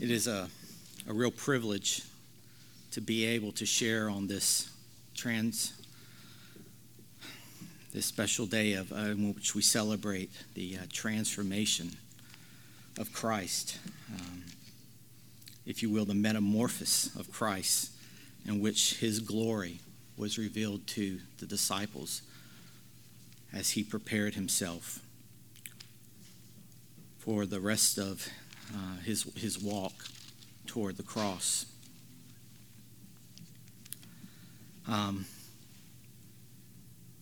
It is a, a real privilege to be able to share on this trans this special day of uh, in which we celebrate the uh, transformation of Christ, um, if you will, the metamorphosis of Christ, in which His glory was revealed to the disciples as He prepared Himself for the rest of uh, his, his walk toward the cross. Um,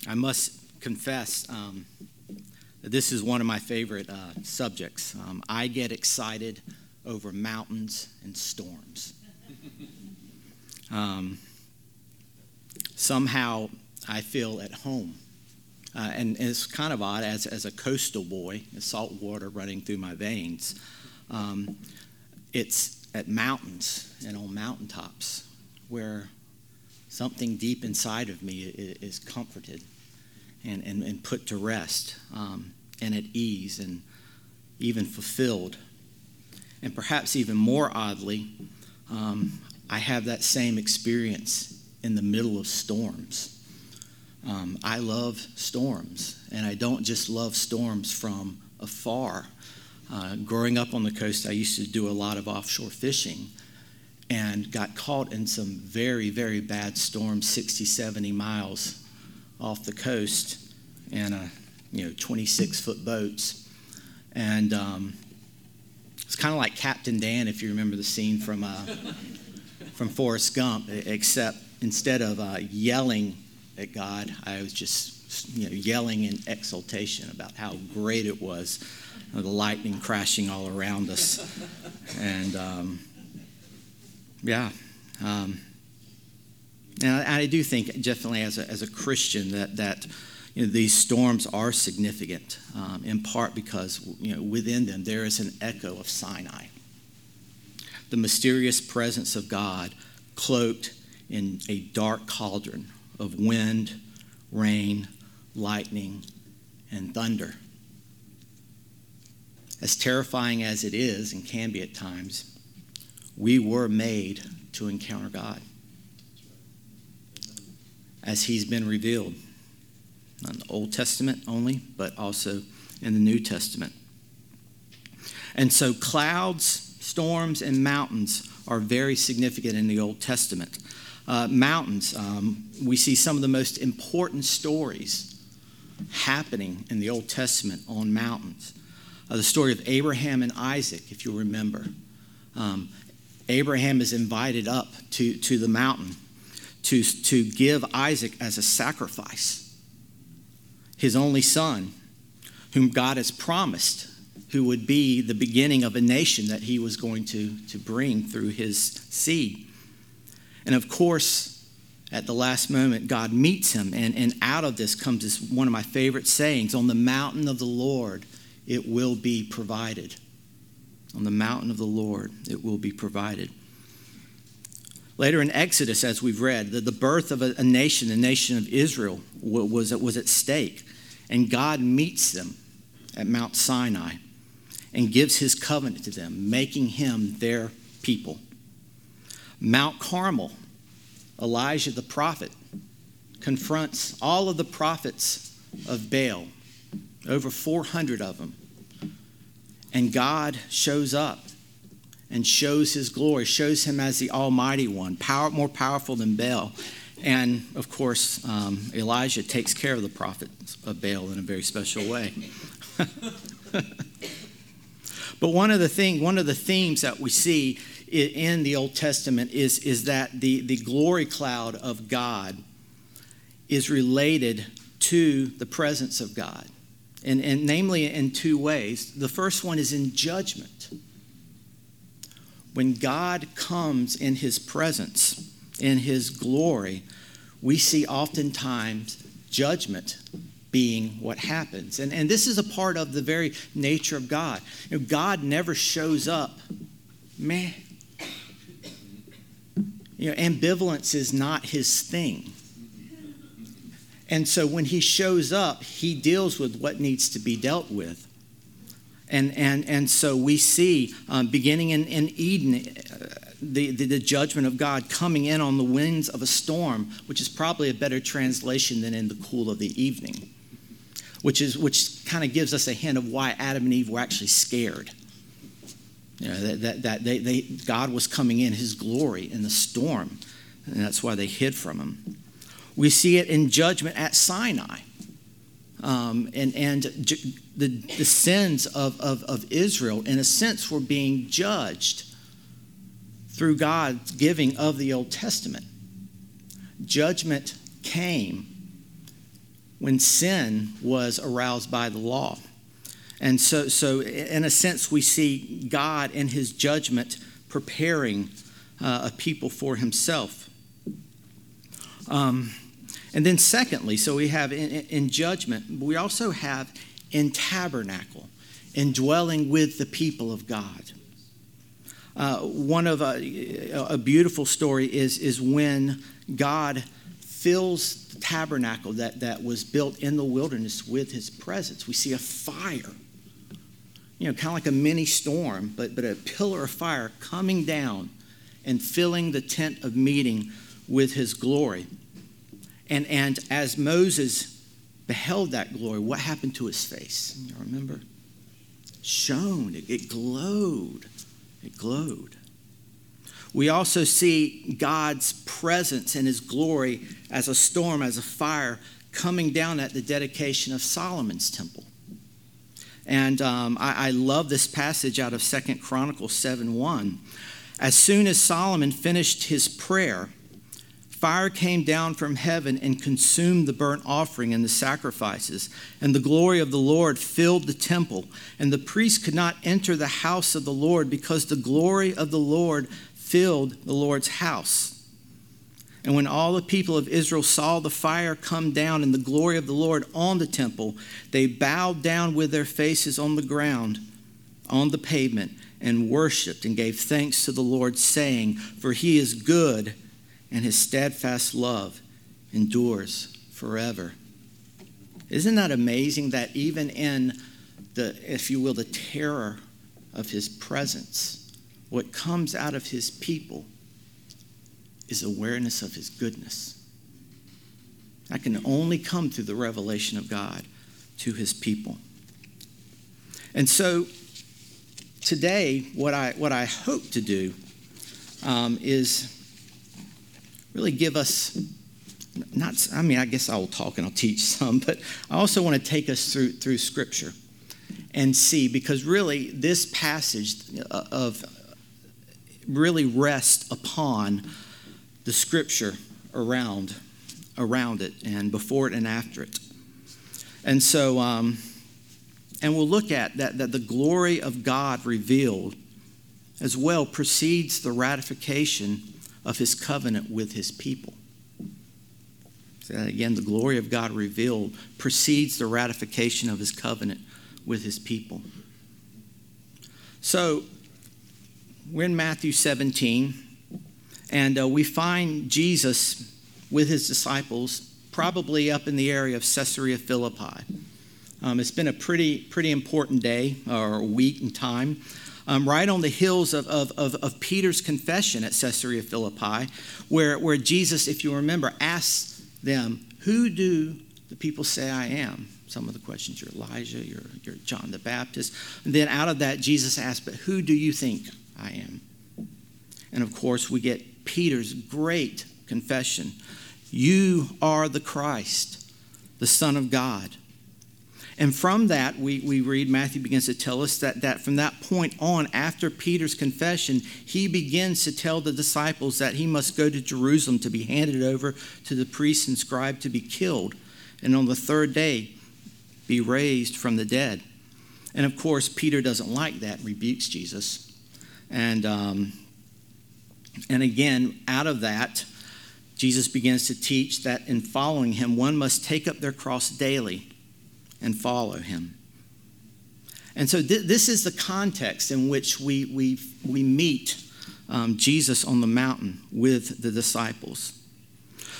I must confess um, that this is one of my favorite uh, subjects. Um, I get excited over mountains and storms. Um, somehow I feel at home. Uh, and, and, it's kind of odd as, as a coastal boy, salt water running through my veins. Um, it's at mountains and on mountaintops where something deep inside of me is comforted and, and, and put to rest um, and at ease and even fulfilled. And perhaps even more oddly, um, I have that same experience in the middle of storms. Um, I love storms, and I don't just love storms from afar. Uh, growing up on the coast, I used to do a lot of offshore fishing and got caught in some very, very bad storms 60, 70 miles off the coast in a, you know, 26 foot boats. And um, it's kind of like Captain Dan, if you remember the scene from, uh, from Forrest Gump, except instead of uh, yelling at God, I was just you know, yelling in exultation about how great it was the lightning crashing all around us. And um, yeah, um, and I, I, do think definitely as a, as a Christian that, that you know, these storms are significant, um, in part because you know, within them there is an echo of Sinai. The mysterious presence of God cloaked in a dark cauldron of wind, rain, lightning, and thunder. As terrifying as it is and can be at times, we were made to encounter God as He's been revealed. Not in the Old Testament only, but also in the New Testament. And so, clouds, storms, and mountains are very significant in the Old Testament. Uh, mountains, um, we see some of the most important stories happening in the Old Testament on mountains uh, the story of Abraham and Isaac, if you remember. Um, Abraham is invited up to, to the mountain to, to give Isaac as a sacrifice, his only son, whom God has promised, who would be the beginning of a nation that he was going to, to bring through his seed. And of course, at the last moment, God meets him, and, and out of this comes this one of my favorite sayings on the mountain of the Lord it will be provided. On the mountain of the Lord, it will be provided. Later in Exodus, as we've read, the, the birth of a, a nation, the nation of Israel, was, was at stake. And God meets them at Mount Sinai and gives his covenant to them, making him their people. Mount Carmel, Elijah the prophet confronts all of the prophets of Baal over 400 of them. And God shows up and shows his glory, shows him as the Almighty One, power, more powerful than Baal. And of course, um, Elijah takes care of the prophets of Baal in a very special way. but one of the thing, one of the themes that we see in the Old Testament is, is that the, the glory cloud of God is related to the presence of God and, and namely in two ways. The first one is in judgment. When God comes in his presence, in his glory, we see oftentimes judgment being what happens. And, and this is a part of the very nature of God. You know, God never shows up, meh. You know, ambivalence is not his thing. And so when he shows up, he deals with what needs to be dealt with. And, and, and so we see, um, beginning in, in Eden, uh, the, the, the, judgment of God coming in on the winds of a storm, which is probably a better translation than in the cool of the evening, which, is, which kind of gives us a hint of why Adam and Eve were actually scared. You know, that, that, that they, they, God was coming in, his glory in the storm, and that's why they hid from him. We see it in judgment at Sinai. Um, and and the, the sins of, of, of Israel, in a sense, were being judged through God's giving of the Old Testament. Judgment came when sin was aroused by the law. And so, so in a sense, we see God in his judgment preparing uh, a people for himself. Um, and then, secondly, so we have in, in judgment, we also have in tabernacle, in dwelling with the people of God. Uh, one of a, a, beautiful story is, is when God fills the tabernacle that, that was built in the wilderness with his presence. We see a fire, you know, kind of like a mini storm, but, but a pillar of fire coming down and filling the tent of meeting with his glory. And, and as Moses beheld that glory, what happened to his face? You remember? Shone, it, it glowed. It glowed. We also see God's presence and his glory as a storm, as a fire coming down at the dedication of Solomon's temple. And um, I, I, love this passage out of Second Chronicles 7 1. As soon as Solomon finished his prayer, Fire came down from heaven and consumed the burnt offering and the sacrifices, and the glory of the Lord filled the temple. And the priests could not enter the house of the Lord because the glory of the Lord filled the Lord's house. And when all the people of Israel saw the fire come down and the glory of the Lord on the temple, they bowed down with their faces on the ground, on the pavement, and worshiped and gave thanks to the Lord, saying, For he is good and his steadfast love endures forever. Isn't that amazing that even in the, if you will, the terror of his presence, what comes out of his people is awareness of his goodness. That can only come through the revelation of God to his people. And so today, what I, what I hope to do um, is really give us not i mean i guess i will talk and i'll teach some but i also want to take us through through scripture and see because really this passage of really rests upon the scripture around around it and before it and after it and so um, and we'll look at that that the glory of god revealed as well precedes the ratification of his covenant with his people. So again, the glory of God revealed precedes the ratification of his covenant with his people. So we're in Matthew 17, and uh, we find Jesus with his disciples probably up in the area of Caesarea Philippi. Um, it's been a pretty, pretty important day or week and time um, right on the hills of, of, of, of, Peter's confession at Caesarea Philippi, where, where Jesus, if you remember, asks them, Who do the people say I am? Some of the questions you're Elijah, you're, you're John the Baptist. And then out of that, Jesus asks, But who do you think I am? And of course, we get Peter's great confession You are the Christ, the Son of God. And from that, we, we read, Matthew begins to tell us that, that from that point on, after Peter's confession, he begins to tell the disciples that he must go to Jerusalem to be handed over to the priests and scribe to be killed, and on the third day, be raised from the dead. And of course, Peter doesn't like that, rebukes Jesus. And, um, and again, out of that, Jesus begins to teach that in following him, one must take up their cross daily and follow him. And so, th- this is the context in which we, we, we meet um, Jesus on the mountain with the disciples.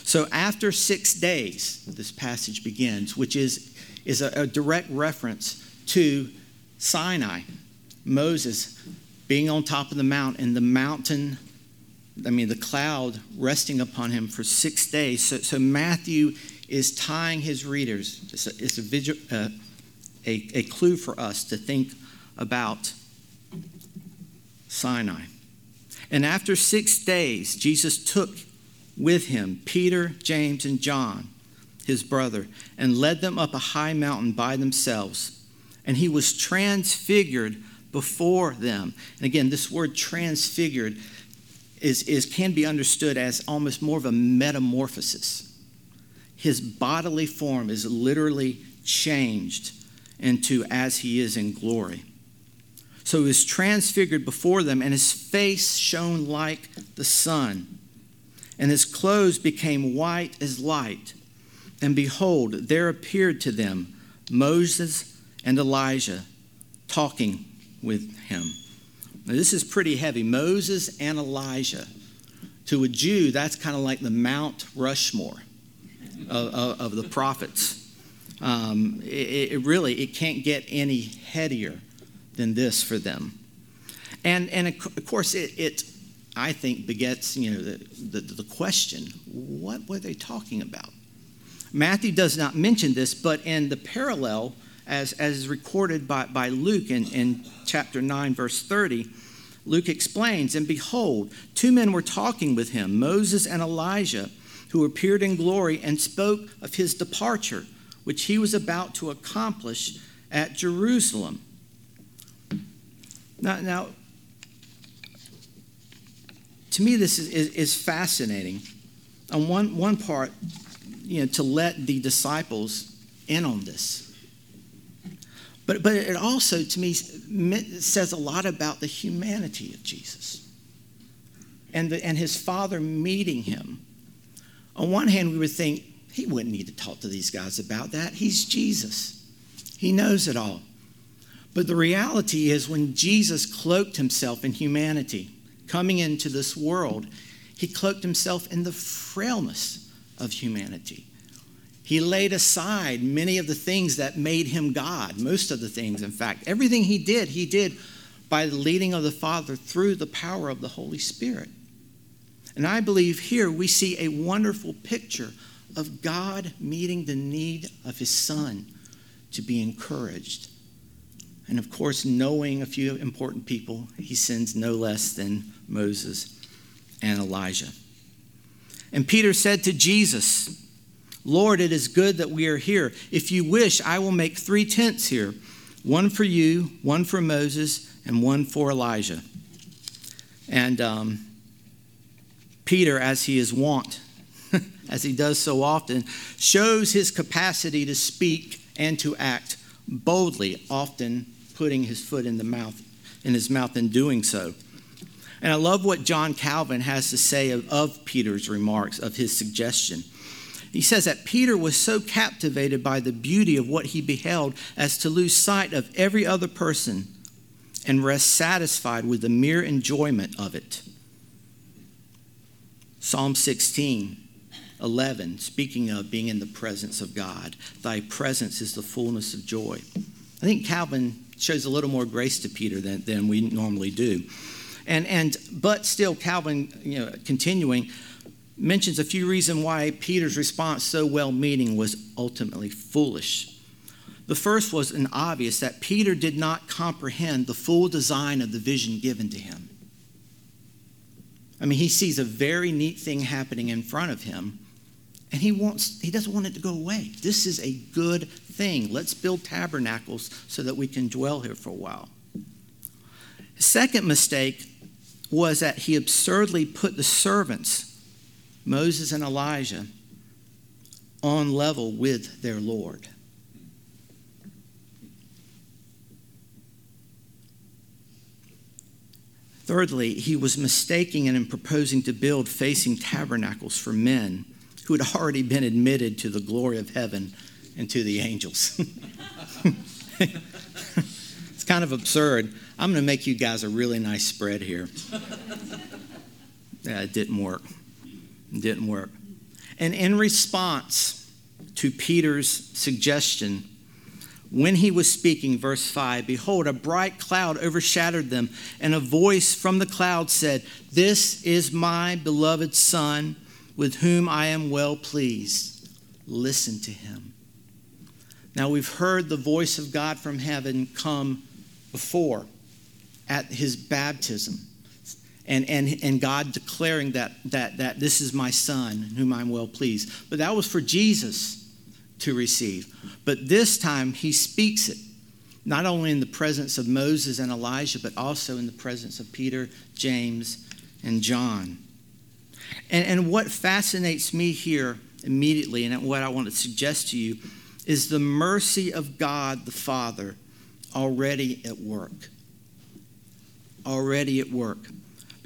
So, after six days, this passage begins, which is, is a, a direct reference to Sinai, Moses being on top of the mount and the mountain, I mean, the cloud resting upon him for six days. So, so Matthew is tying his readers, it's a, it's a, visual, uh, a, a clue for us to think about Sinai. And after six days, Jesus took with him Peter, James, and John, his brother, and led them up a high mountain by themselves. And he was transfigured before them. And again, this word transfigured is, is, can be understood as almost more of a metamorphosis. His bodily form is literally changed into as he is in glory. So he was transfigured before them, and his face shone like the sun, and his clothes became white as light. And behold, there appeared to them Moses and Elijah talking with him. Now, this is pretty heavy. Moses and Elijah. To a Jew, that's kind of like the Mount Rushmore of, of, of the prophets. Um, it, it, really it can't get any headier than this for them. And, and of course, it, it I think begets you know the, the, the question: What were they talking about? Matthew does not mention this, but in the parallel as, as recorded by, by Luke in, in chapter 9, verse 30, Luke explains, And behold, two men were talking with him, Moses and Elijah, who appeared in glory and spoke of his departure, which he was about to accomplish at Jerusalem. Now, now to me, this is, is, is fascinating. On one, one part, you know, to let the disciples in on this. But, but it also, to me, says a lot about the humanity of Jesus and, the, and his father meeting him. On one hand, we would think he wouldn't need to talk to these guys about that. He's Jesus, he knows it all. But the reality is, when Jesus cloaked himself in humanity, coming into this world, he cloaked himself in the frailness of humanity. He laid aside many of the things that made him God, most of the things, in fact. Everything he did, he did by the leading of the Father through the power of the Holy Spirit. And I believe here we see a wonderful picture of God meeting the need of his son to be encouraged. And of course, knowing a few important people, he sends no less than Moses and Elijah. And Peter said to Jesus, Lord, it is good that we are here. If you wish, I will make three tents here one for you, one for Moses, and one for Elijah. And um, Peter, as he is wont, as he does so often, shows his capacity to speak and to act boldly, often putting his foot in the mouth in his mouth in doing so. And I love what John Calvin has to say of, of Peter's remarks, of his suggestion. He says that Peter was so captivated by the beauty of what he beheld as to lose sight of every other person and rest satisfied with the mere enjoyment of it. Psalm 16, 11, speaking of being in the presence of God, thy presence is the fullness of joy. I think Calvin shows a little more grace to Peter than, than we normally do. And, and, but still, Calvin, you know, continuing, mentions a few reasons why Peter's response, so well meaning, was ultimately foolish. The first was an obvious that Peter did not comprehend the full design of the vision given to him. I mean, he sees a very neat thing happening in front of him, and he wants he doesn't want it to go away. This is a good thing. Let's build tabernacles so that we can dwell here for a while. second mistake was that he absurdly put the servants Moses and Elijah on level with their Lord. Thirdly, he was mistaking and in proposing to build facing tabernacles for men who had already been admitted to the glory of heaven and to the angels. it's kind of absurd. I'm going to make you guys a really nice spread here. Yeah, it didn't work. Didn't work. And in response to Peter's suggestion, When he was speaking, verse 5, behold, a bright cloud overshadowed them, and a voice from the cloud said, This is my beloved Son, with whom I am well pleased. Listen to him. Now, we've heard the voice of God from heaven come before at his baptism. And, and, and God declaring that, that, that this is my son, in whom I'm well pleased. But that was for Jesus to receive. But this time he speaks it, not only in the presence of Moses and Elijah, but also in the presence of Peter, James, and John. And, and what fascinates me here immediately, and what I want to suggest to you, is the mercy of God the Father already at work. Already at work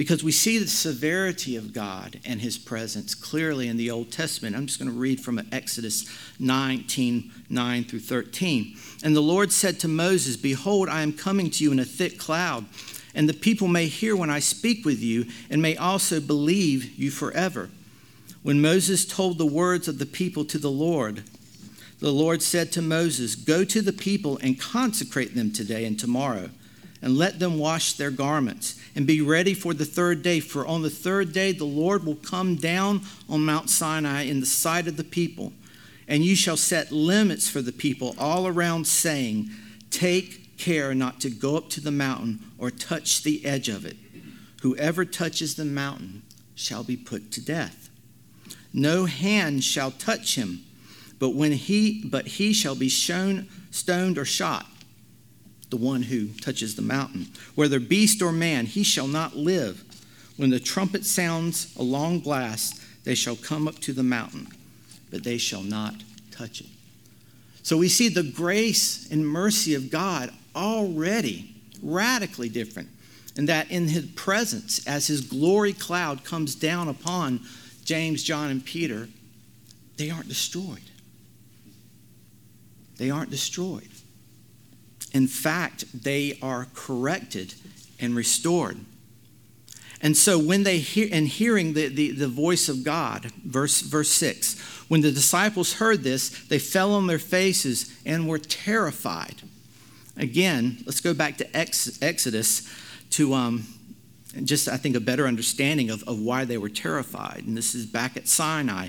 because we see the severity of God and his presence clearly in the Old Testament. I'm just going to read from Exodus 19 9 through 13. And the Lord said to Moses, Behold, I am coming to you in a thick cloud, and the people may hear when I speak with you, and may also believe you forever. When Moses told the words of the people to the Lord, the Lord said to Moses, Go to the people and consecrate them today and tomorrow and let them wash their garments and be ready for the third day. For on the third day the Lord will come down on Mount Sinai in the sight of the people, and you shall set limits for the people all around, saying, Take care not to go up to the mountain or touch the edge of it. Whoever touches the mountain shall be put to death. No hand shall touch him, but when he but he shall be shown stoned or shot the one who touches the mountain. Whether beast or man, he shall not live. When the trumpet sounds a long blast, they shall come up to the mountain, but they shall not touch it. So we see the grace and mercy of God already radically different. And that in his presence, as his glory cloud comes down upon James, John, and Peter, they aren't destroyed. They aren't destroyed. In fact, they are corrected and restored. And so when they hear and hearing the, the, the, voice of God, verse, verse 6, when the disciples heard this, they fell on their faces and were terrified. Again, let's go back to Ex, Exodus to um, just, I think, a better understanding of, of why they were terrified. And this is back at Sinai.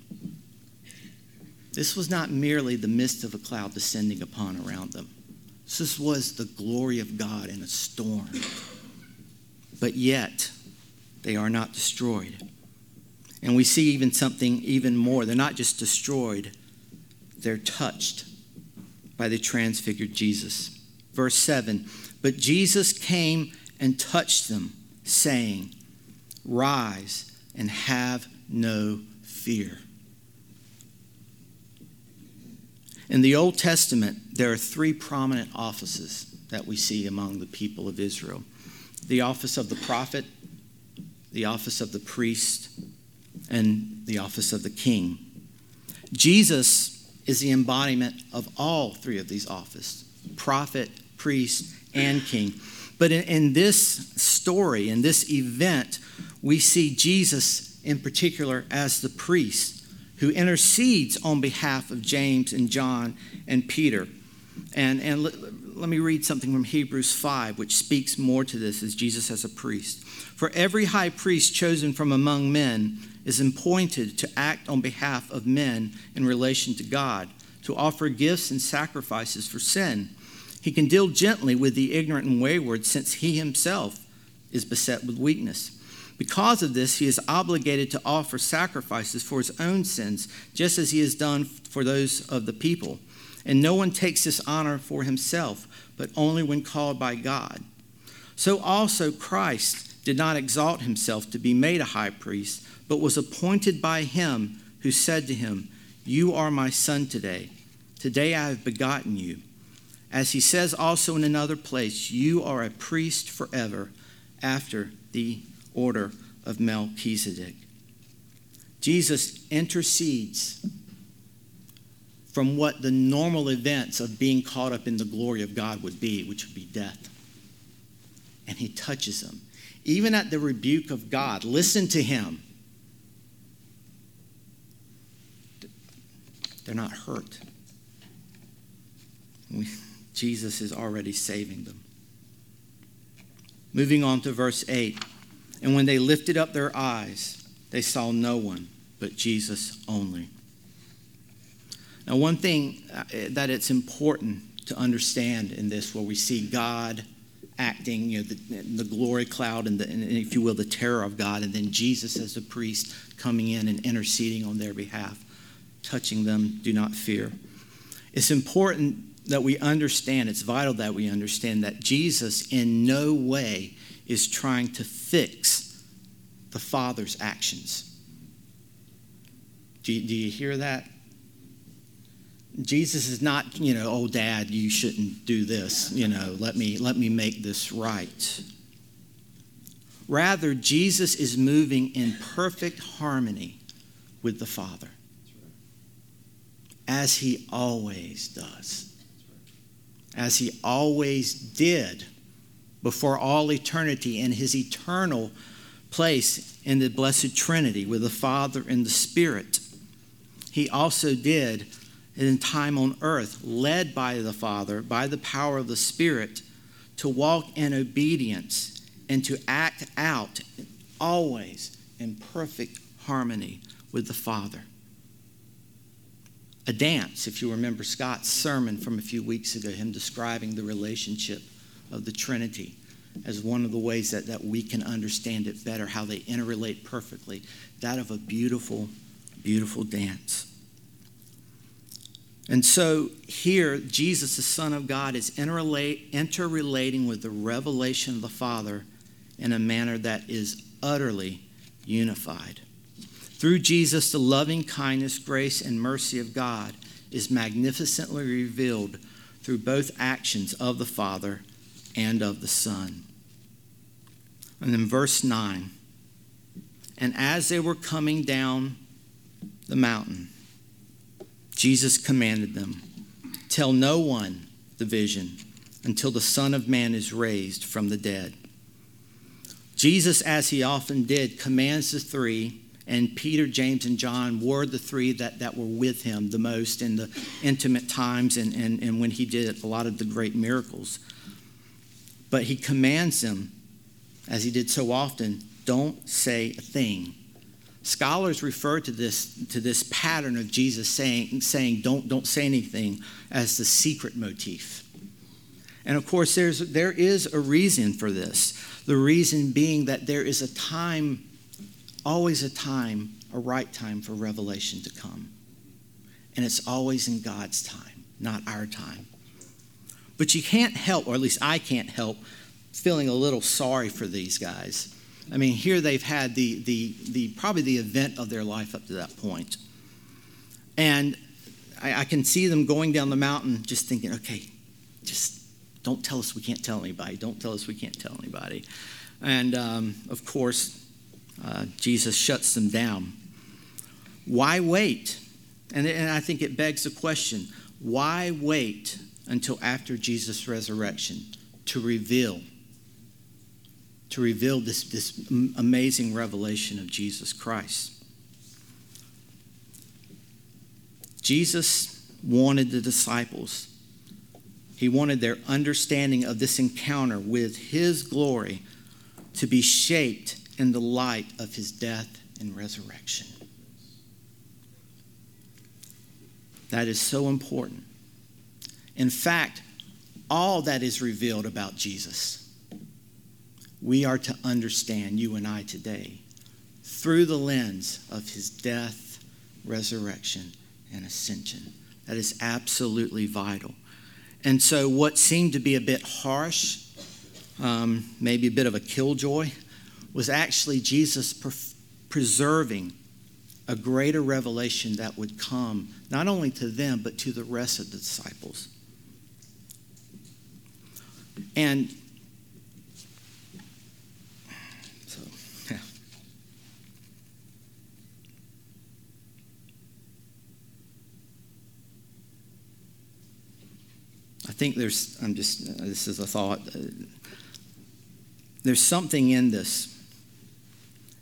This was not merely the mist of a cloud descending upon around them. This was the glory of God in a storm. But yet, they are not destroyed. And we see even something even more. They're not just destroyed, they're touched by the transfigured Jesus. Verse 7 But Jesus came and touched them, saying, Rise and have no fear. In the Old Testament, there are three prominent offices that we see among the people of Israel the office of the prophet, the office of the priest, and the office of the king. Jesus is the embodiment of all three of these offices prophet, priest, and king. But in, in, this story, in this event, we see Jesus in particular as the priest who intercedes on behalf of James and John and Peter. And, and let, let me read something from Hebrews 5, which speaks more to this as Jesus as a priest. For every high priest chosen from among men is appointed to act on behalf of men in relation to God, to offer gifts and sacrifices for sin. He can deal gently with the ignorant and wayward, since he himself is beset with weakness. Because of this, he is obligated to offer sacrifices for his own sins, just as he has done for those of the people. And no one takes this honor for himself, but only when called by God. So also Christ did not exalt himself to be made a high priest, but was appointed by him who said to him, You are my son today. Today I have begotten you. As he says also in another place, you are a priest forever after the order of Melchizedek. Jesus intercedes from what the normal events of being caught up in the glory of God would be, which would be death. And he touches them. Even at the rebuke of God, listen to him. They're not hurt. We, Jesus is already saving them. Moving on to verse 8. And when they lifted up their eyes, they saw no one but Jesus only. Now, one thing uh, that it's important to understand in this, where we see God acting, you know, the, the glory cloud and, the, and, if you will, the terror of God, and then Jesus as a priest coming in and interceding on their behalf, touching them, do not fear. It's important that we understand, it's vital that we understand that Jesus in no way is trying to fix the Father's actions. Do you, do you hear that? Jesus is not, you know, oh dad, you shouldn't do this, you know, let me let me make this right. Rather, Jesus is moving in perfect harmony with the Father. As he always does. As he always did before all eternity in his eternal place in the blessed Trinity with the Father and the Spirit. He also did in time on earth, led by the Father, by the power of the Spirit, to walk in obedience and to act out always in perfect harmony with the Father. A dance, if you remember Scott's sermon from a few weeks ago, him describing the relationship of the Trinity as one of the ways that, that we can understand it better, how they interrelate perfectly, that of a beautiful, beautiful dance. And so here, Jesus, the Son of God, is interrelating with the revelation of the Father in a manner that is utterly unified. Through Jesus, the loving kindness, grace, and mercy of God is magnificently revealed through both actions of the Father and of the Son. And in verse 9, and as they were coming down the mountain, Jesus commanded them Tell no one the vision until the Son of Man is raised from the dead. Jesus, as he often did, commands the three, and Peter, James, and John were the three that, that were with him the most in the intimate times and, and, and when he did a lot of the great miracles. But he commands them, as he did so often, don't say a thing Scholars refer to this, to this pattern of Jesus saying, saying don't, don't say anything as the secret motif. And of course, there's, there is a reason for this. The reason being that there is a time, always a time, a right time for revelation to come. And it's always in God's time, not our time. But you can't help, or at least I can't help, feeling a little sorry for these guys I mean, here they've had the, the, the probably the event of their life up to that point. And I, I can see them going down the mountain just thinking, okay, just don't tell us we can't tell anybody. Don't tell us we can't tell anybody. And um, of course, uh, Jesus shuts them down. Why wait? And, and I think it begs the question why wait until after Jesus' resurrection to reveal to reveal this, this amazing revelation of Jesus Christ. Jesus wanted the disciples, he wanted their understanding of this encounter with his glory to be shaped in the light of his death and resurrection. That is so important. In fact, all that is revealed about Jesus we are to understand, you and I today, through the lens of his death, resurrection, and ascension. That is absolutely vital. And so, what seemed to be a bit harsh, um, maybe a bit of a killjoy, was actually Jesus pre- preserving a greater revelation that would come not only to them, but to the rest of the disciples. And so, yeah. I think there's, I'm just, uh, this is a thought. Uh, there's something in this,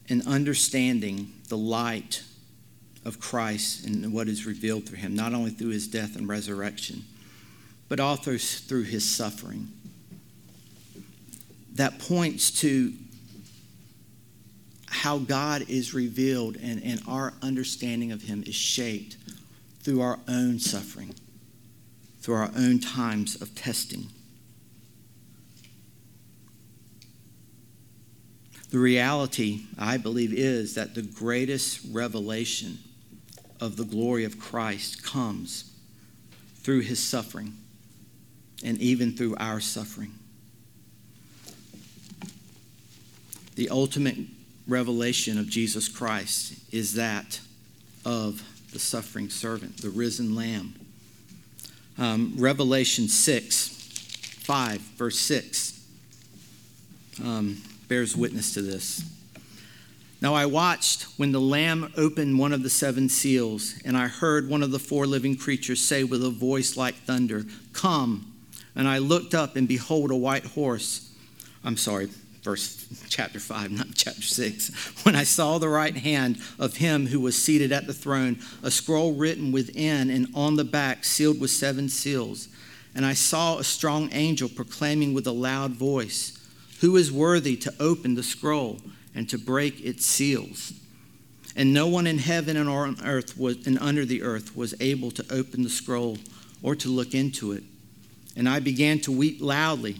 in understanding the light of Christ and what is revealed through him, not only through his death and resurrection, but also through his suffering. That points to how God is revealed and, and our understanding of him is shaped through our own suffering, through our own times of testing. The reality, I believe, is that the greatest revelation of the glory of Christ comes through his suffering and even through our suffering. The ultimate revelation of Jesus Christ is that of the suffering servant, the risen lamb. Um, Revelation 6, 5, verse 6. Um, bears witness to this. Now I watched when the Lamb opened one of the seven seals, and I heard one of the four living creatures say with a voice like thunder, Come. And I looked up, and behold, a white horse. I'm sorry, verse chapter 5, not chapter 6. When I saw the right hand of him who was seated at the throne, a scroll written within and on the back, sealed with seven seals. And I saw a strong angel proclaiming with a loud voice, who is worthy to open the scroll and to break its seals? And no one in heaven and on earth was, and under the earth was able to open the scroll or to look into it. And I began to weep loudly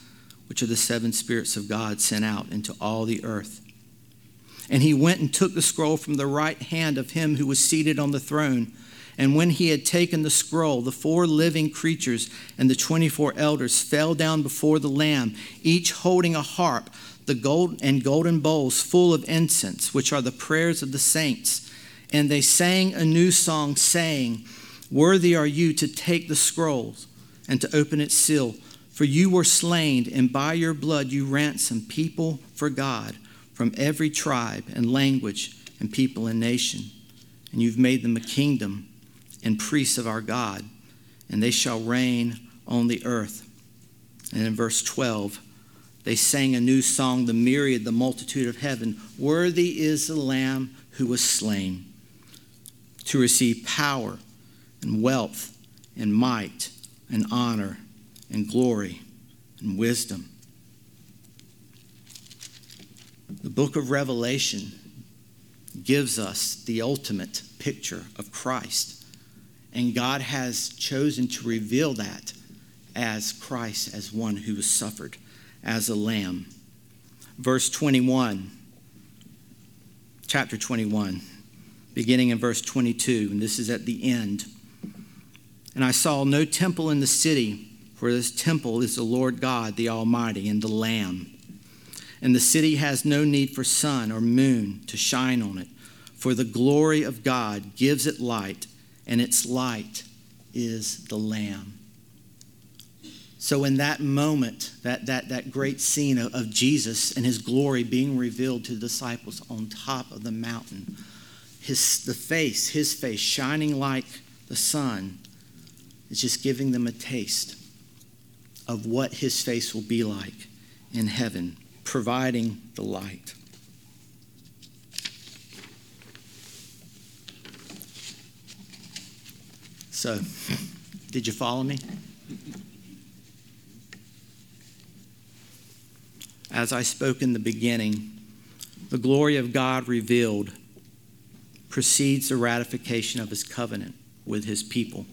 which are the seven spirits of God sent out into all the earth. And he went and took the scroll from the right hand of him who was seated on the throne. And when he had taken the scroll, the four living creatures and the 24 elders fell down before the Lamb, each holding a harp, the gold and golden bowls full of incense, which are the prayers of the saints. And they sang a new song, saying, Worthy are you to take the scrolls and to open its seal, for you were slain, and by your blood you ransomed people for God from every tribe and language and people and nation. And you've made them a kingdom and priests of our God, and they shall reign on the earth. And in verse 12, they sang a new song, the myriad, the multitude of heaven. Worthy is the Lamb who was slain to receive power and wealth and might and honor and glory and wisdom. The book of Revelation gives us the ultimate picture of Christ and God has chosen to reveal that as Christ, as one who suffered as a lamb. Verse 21, chapter 21, beginning in verse 22, and this is at the end. And I saw no temple in the city, for this temple is the Lord God, the Almighty, and the Lamb. And the city has no need for sun or moon to shine on it, for the glory of God gives it light and its light is the Lamb. So, in that moment, that, that, that great scene of, of Jesus and his glory being revealed to the disciples on top of the mountain, his, the face, his face shining like the sun, is just giving them a taste of what his face will be like in heaven, providing the light. So, did you follow me? As I spoke in the beginning, the glory of God revealed precedes the ratification of his covenant with his people.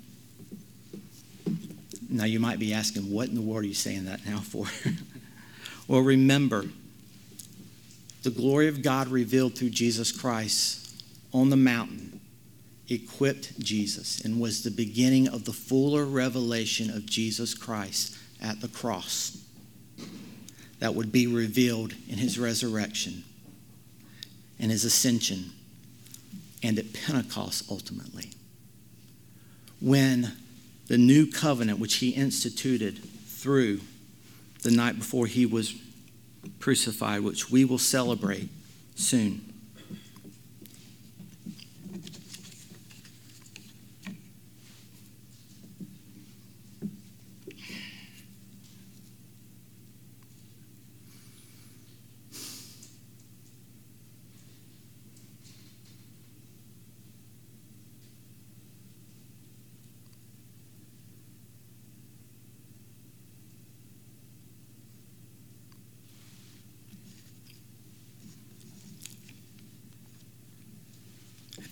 Now, you might be asking, what in the world are you saying that now for? well, remember The glory of God revealed through Jesus Christ on the mountain equipped Jesus and was the beginning of the fuller revelation of Jesus Christ at the cross that would be revealed in his resurrection and his ascension and at Pentecost ultimately. When the new covenant, which he instituted through the night before he was crucified, which we will celebrate soon.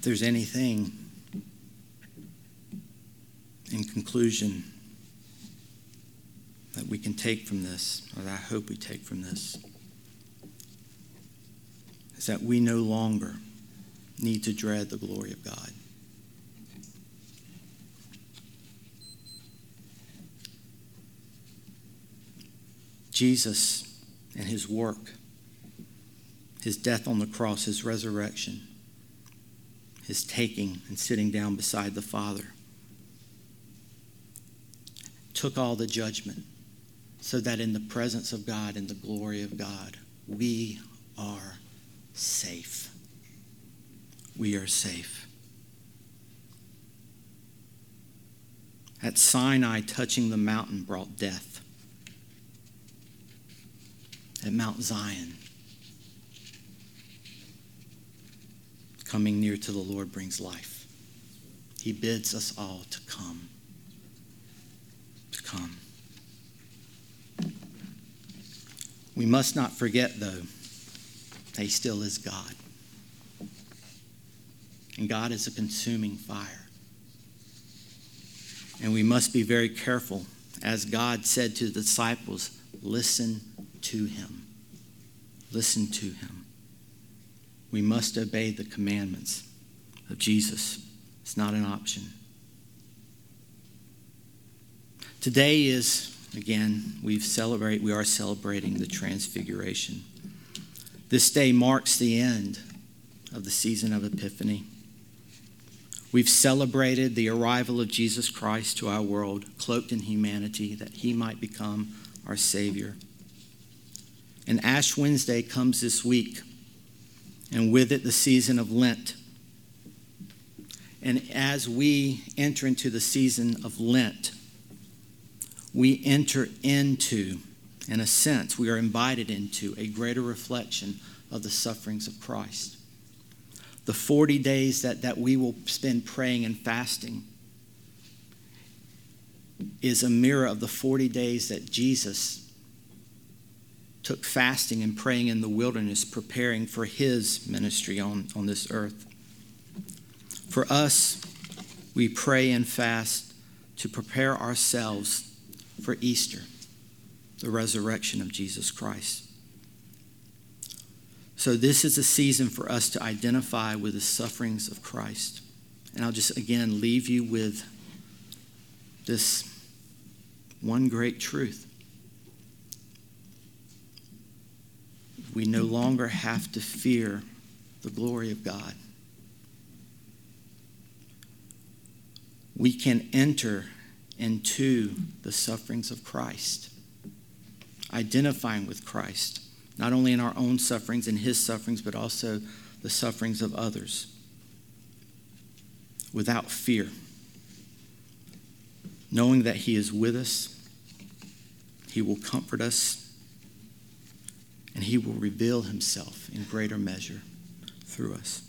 There's anything in conclusion that we can take from this, or that I hope we take from this, is that we no longer need to dread the glory of God. Jesus and his work, his death on the cross, his resurrection, his taking and sitting down beside the Father, took all the judgment so that in the presence of God and the glory of God, we are safe. We are safe. At Sinai, touching the mountain brought death. At Mount Zion, coming near to the Lord brings life. He bids us all to come. To come. We must not forget, though, that He still is God. And God is a consuming fire. And we must be very careful. As God said to the disciples, listen to Him. Listen to Him. We must obey the commandments of Jesus. It's not an option. Today is, again, we've celebrate, we are celebrating the Transfiguration. This day marks the end of the season of Epiphany. We've celebrated the arrival of Jesus Christ to our world, cloaked in humanity, that he might become our Savior. And Ash Wednesday comes this week, and with it, the season of Lent. And as we enter into the season of Lent, we enter into, in a sense, we are invited into a greater reflection of the sufferings of Christ. The 40 days that, that we will spend praying and fasting is a mirror of the 40 days that Jesus took fasting and praying in the wilderness, preparing for his ministry on, on this earth. For us, we pray and fast to prepare ourselves for Easter, the resurrection of Jesus Christ. So, this is a season for us to identify with the sufferings of Christ. And I'll just again leave you with this one great truth. We no longer have to fear the glory of God. We can enter into the sufferings of Christ, identifying with Christ, not only in our own sufferings and his sufferings, but also the sufferings of others, without fear, knowing that he is with us, he will comfort us, and he will reveal himself in greater measure through us.